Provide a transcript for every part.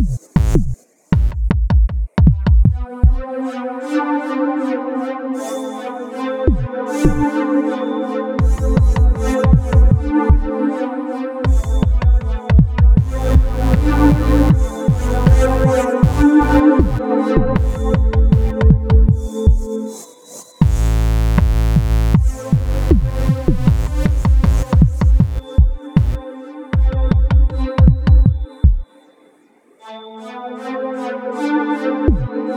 Thank you.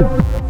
Bye.